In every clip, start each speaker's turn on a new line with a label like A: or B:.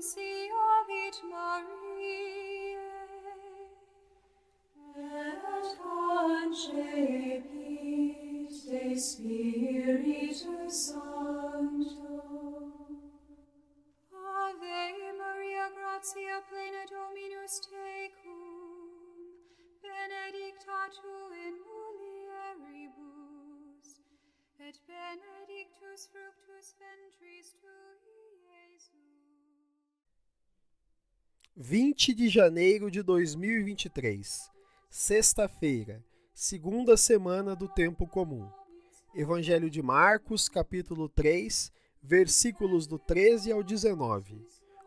A: Nunciavit Mariae, et concepit de Spiritus Sancto. Ave Maria, gratia plena Dominus tecum, benedicta tu in mulieribus, et benedictus fructus ventris tui, Iesus.
B: 20 de janeiro de 2023, sexta-feira, segunda semana do tempo comum. Evangelho de Marcos, capítulo 3, versículos do 13 ao 19.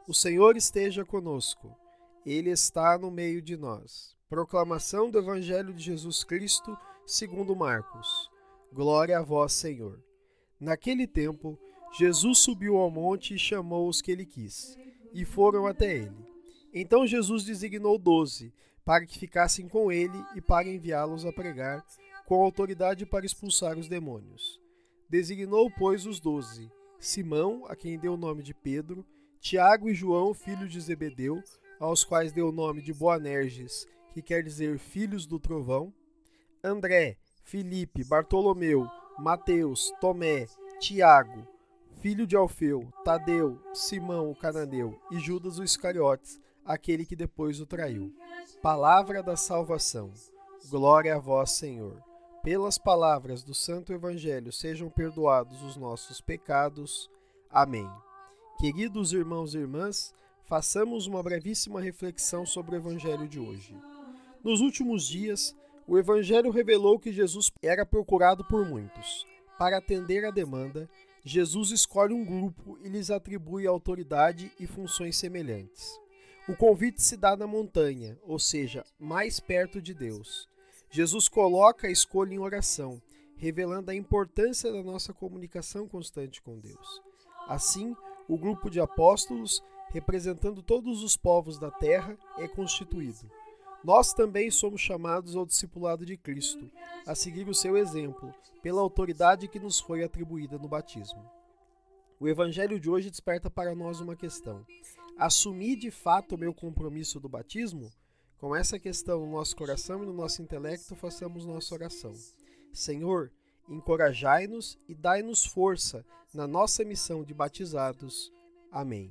B: O Senhor esteja conosco. Ele está no meio de nós. Proclamação do Evangelho de Jesus Cristo, segundo Marcos. Glória a vós, Senhor. Naquele tempo, Jesus subiu ao monte e chamou os que ele quis, e foram até ele. Então Jesus designou doze, para que ficassem com ele e para enviá-los a pregar, com autoridade para expulsar os demônios. Designou, pois, os doze: Simão, a quem deu o nome de Pedro, Tiago e João, filhos de Zebedeu, aos quais deu o nome de Boanerges, que quer dizer filhos do trovão, André, Filipe, Bartolomeu, Mateus, Tomé, Tiago, filho de Alfeu, Tadeu, Simão o cananeu e Judas o Iscariotes, aquele que depois o traiu. Palavra da salvação. Glória a vós, Senhor. Pelas palavras do Santo Evangelho sejam perdoados os nossos pecados. Amém. Queridos irmãos e irmãs, façamos uma brevíssima reflexão sobre o Evangelho de hoje. Nos últimos dias, o Evangelho revelou que Jesus era procurado por muitos. Para atender a demanda, Jesus escolhe um grupo e lhes atribui autoridade e funções semelhantes. O convite se dá na montanha, ou seja, mais perto de Deus. Jesus coloca a escolha em oração, revelando a importância da nossa comunicação constante com Deus. Assim, o grupo de apóstolos, representando todos os povos da terra, é constituído. Nós também somos chamados ao discipulado de Cristo, a seguir o seu exemplo, pela autoridade que nos foi atribuída no batismo. O evangelho de hoje desperta para nós uma questão: assumir de fato o meu compromisso do batismo? Com essa questão no nosso coração e no nosso intelecto, façamos nossa oração. Senhor, encorajai-nos e dai-nos força na nossa missão de batizados. Amém.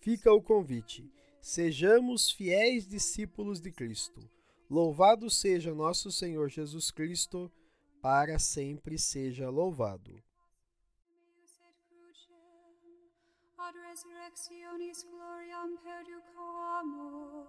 B: Fica o convite. Sejamos fiéis discípulos de Cristo. Louvado seja nosso Senhor Jesus Cristo, para sempre seja louvado.
A: ad resurrectionis gloriam perducamur,